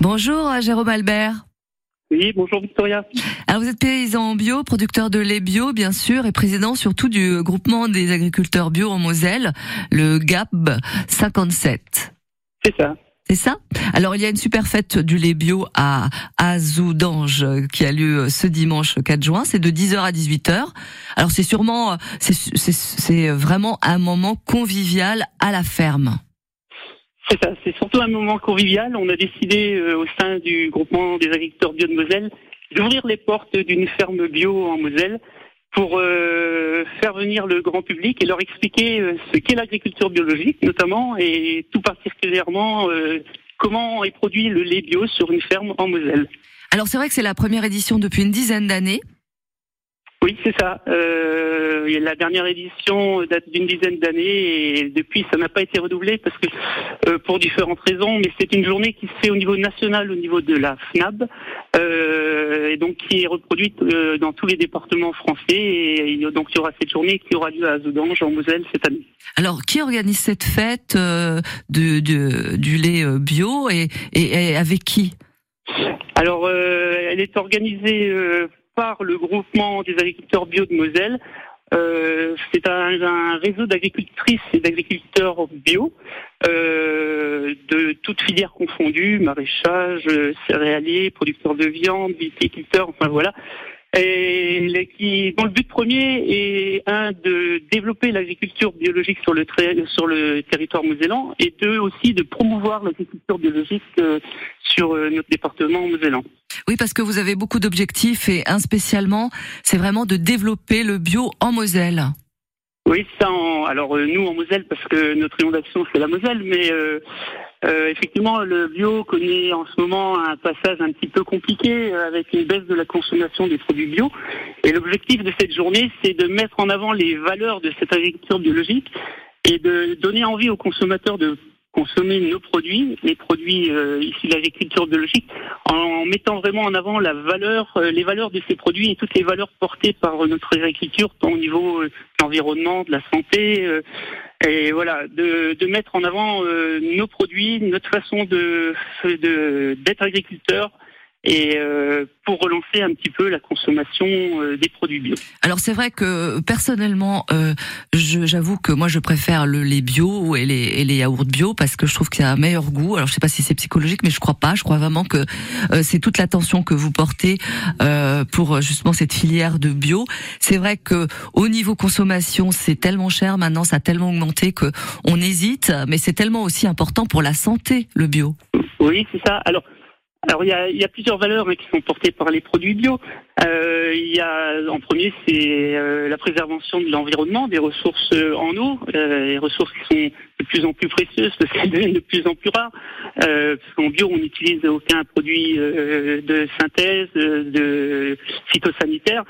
Bonjour Jérôme Albert. Oui, bonjour Victoria. Alors vous êtes paysan bio, producteur de lait bio bien sûr et président surtout du groupement des agriculteurs bio en Moselle, le GAP 57. C'est ça. C'est ça? Alors il y a une super fête du lait bio à Azoudange qui a lieu ce dimanche 4 juin, c'est de 10h à 18h. Alors c'est sûrement c'est vraiment un moment convivial à la ferme. C'est ça, c'est surtout un moment convivial. On a décidé euh, au sein du groupement des agriculteurs bio de Moselle d'ouvrir les portes d'une ferme bio en Moselle pour euh, faire venir le grand public et leur expliquer euh, ce qu'est l'agriculture biologique notamment et tout particulièrement comment est produit le lait bio sur une ferme en Moselle. Alors c'est vrai que c'est la première édition depuis une dizaine d'années. C'est ça. Euh, la dernière édition date d'une dizaine d'années et depuis ça n'a pas été redoublé parce que euh, pour différentes raisons, mais c'est une journée qui se fait au niveau national, au niveau de la FNAB, euh, et donc qui est reproduite euh, dans tous les départements français. Et, donc il y aura cette journée qui aura lieu à Zoudange en Moselle cette année. Alors qui organise cette fête euh, de, de, du lait euh, bio et, et, et avec qui? Alors, elle est organisée par le groupement des agriculteurs bio de Moselle. Euh, c'est un, réseau d'agricultrices et d'agriculteurs bio euh, de toutes filières confondues, maraîchage, céréaliers, producteurs de viande, viticulteurs, enfin voilà, et qui, dont le but premier est un de développer l'agriculture biologique sur le, sur le territoire mosellan et deux aussi de promouvoir l'agriculture biologique euh, sur notre département mosellan. Oui, parce que vous avez beaucoup d'objectifs et un spécialement, c'est vraiment de développer le bio en Moselle. Oui, ça. alors euh, nous en Moselle, parce que notre rayon d'action c'est la Moselle, mais euh, euh, effectivement le bio connaît en ce moment un passage un petit peu compliqué avec une baisse de la consommation des produits bio. Et l'objectif de cette journée, c'est de mettre en avant les valeurs de cette agriculture biologique et de donner envie aux consommateurs de consommer nos produits, les produits euh, issus de l'agriculture biologique, en mettant vraiment en avant la valeur, euh, les valeurs de ces produits et toutes les valeurs portées par notre agriculture, tant au niveau euh, de l'environnement, de la santé, et voilà, de, de, mettre en avant nos produits, notre façon de d'être agriculteur, et euh, pour relancer un petit peu la consommation euh, des produits bio. Alors c'est vrai que personnellement, euh, j'avoue que moi je préfère le lait bio et les, et les yaourts bio parce que je trouve qu'il y a un meilleur goût. Alors je sais pas si c'est psychologique, mais je crois pas. Je crois vraiment que c'est toute l'attention que vous portez pour justement cette filière de bio. C'est vrai que au niveau consommation, c'est tellement cher maintenant, ça a tellement augmenté que on hésite, mais c'est tellement aussi important pour la santé le bio. Oui, c'est ça. Alors alors il y a, y a, plusieurs valeurs hein, qui sont portées par les produits bio. Euh, il y a en premier c'est euh, la préservation de l'environnement, des ressources euh, en eau, euh, les ressources qui sont de plus en plus précieuses parce qu'elles deviennent de plus en plus rares. Euh, parce qu'en bio on n'utilise aucun produit de synthèse, de phytosanitaire.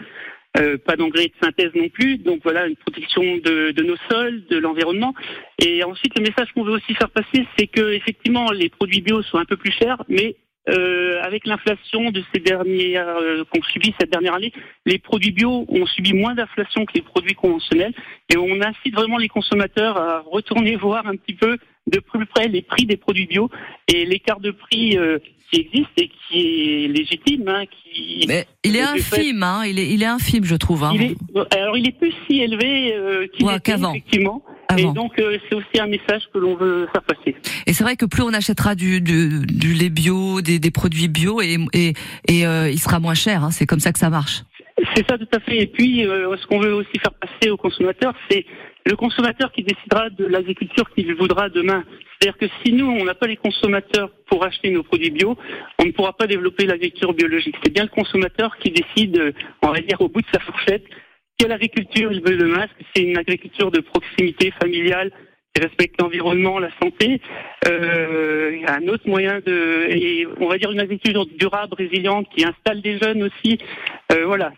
Euh, pas d'engrais de synthèse non plus. Donc voilà, une protection de, de nos sols, de l'environnement. Et ensuite, le message qu'on veut aussi faire passer, c'est que effectivement, les produits bio sont un peu plus chers, mais euh, avec l'inflation de ces dernières euh, qu'on subit cette dernière année, les produits bio ont subi moins d'inflation que les produits conventionnels et on incite vraiment les consommateurs à retourner voir un petit peu de plus près les prix des produits bio et l'écart de prix euh, qui existe et qui est légitime. Hein, qui, Mais il est infime, hein, il, est, il est infime, je trouve. Hein. alors il est plus si élevé euh, qu'il ouais, qu'avant. Effectivement. Et donc euh, c'est aussi un message que l'on veut faire passer. Et c'est vrai que plus on achètera du, du, du lait bio, des, des, produits bio, et, et, et euh, il sera moins cher. Hein, c'est comme ça que ça marche. C'est ça tout à fait. Et puis euh, ce qu'on veut aussi faire passer aux consommateurs, c'est le consommateur qui décidera de l'agriculture qu'il voudra demain. C'est-à-dire que si nous, on n'a pas les consommateurs pour acheter nos produits bio, on ne pourra pas développer l'agriculture biologique. C'est bien le consommateur qui décide, on va dire, au bout de sa fourchette, quelle agriculture il veut demain Est-ce que c'est une agriculture de proximité familiale qui respecte l'environnement, la santé euh, un autre moyen de, et on va dire une agriculture durable, résiliente, qui installe des jeunes aussi. Euh, voilà,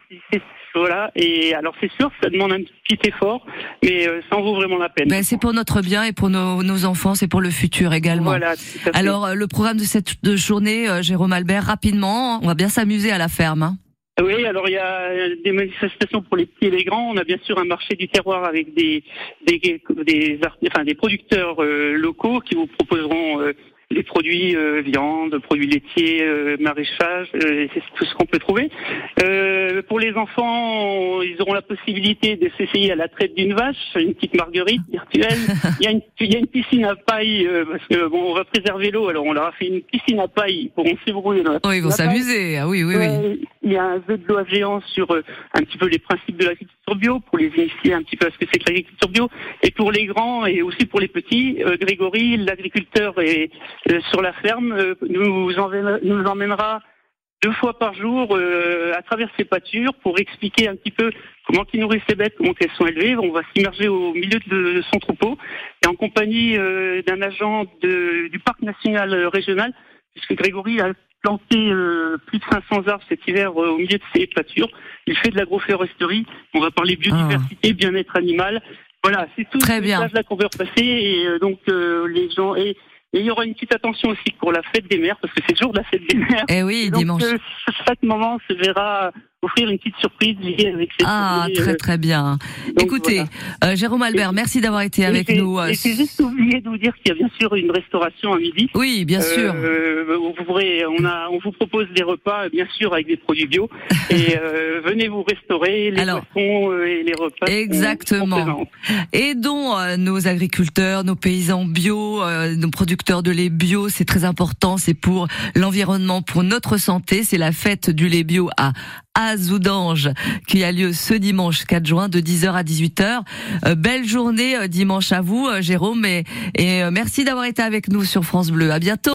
voilà. Et alors c'est sûr, ça demande un petit effort, mais euh, ça en vaut vraiment la peine. Ben, c'est pour notre bien et pour nos, nos enfants, c'est pour le futur également. Voilà. Alors euh, le programme de cette journée, euh, Jérôme Albert, rapidement, on va bien s'amuser à la ferme. Hein. Oui, alors il y a des manifestations pour les petits et les grands. On a bien sûr un marché du terroir avec des des des, enfin, des producteurs euh, locaux qui vous proposeront euh, les produits euh, viande, produits laitiers, maraîchage, c'est tout ce qu'on peut trouver. Euh, les enfants, ils auront la possibilité de s'essayer à la traite d'une vache, une petite marguerite virtuelle. il, y a une, il y a une piscine à paille parce que bon, on va préserver l'eau, alors on leur a fait une piscine à paille pour pourront s'ébrouiller. Oh, ils vont s'amuser. Ah oui, oui, oui. Il y a un jeu de loi géant sur un petit peu les principes de l'agriculture bio pour les initier un petit peu à ce que c'est que l'agriculture bio. Et pour les grands et aussi pour les petits, Grégory, l'agriculteur est euh, sur la ferme euh, nous, nous emmènera deux fois par jour euh, à travers ces pâtures pour expliquer un petit peu comment ils nourrissent ces bêtes, comment elles sont élevées. On va s'immerger au milieu de, son troupeau et en compagnie d'un agent du parc national régional, puisque Grégory a planté plus de 500 arbres cet hiver au milieu de ces pâtures. Il fait de l'agroforesterie. On va parler biodiversité, ah. bien-être animal. Voilà, c'est tout Très bien. là qu'on veut repasser et donc les gens et et il y aura une petite attention aussi pour la fête des mères, parce que c'est le jour de la fête des mères. Eh oui, dimanche. Euh, chaque moment se verra offrir une petite surprise liée avec cette Ah, très euh, très bien. Écoutez, euh, Jérôme Albert, merci d'avoir été avec nous. Et j'ai juste oublié de vous dire qu'il y a bien sûr une restauration à midi. Oui, bien sûr. vous pourrez, on, a, on vous propose des repas, bien sûr, avec des produits bio. et venez vous restaurer les Alors, et les repas. Exactement. Aidons nos agriculteurs, nos paysans bio, nos producteurs de lait bio. C'est très important. C'est pour l'environnement, pour notre santé. C'est la fête du lait bio à Zoudange qui a lieu ce dimanche 4 juin de 10h à 18h. Euh, belle journée euh, dimanche à vous, euh, Jérôme, et, et merci d'avoir été avec nous sur France Bleu. À bientôt.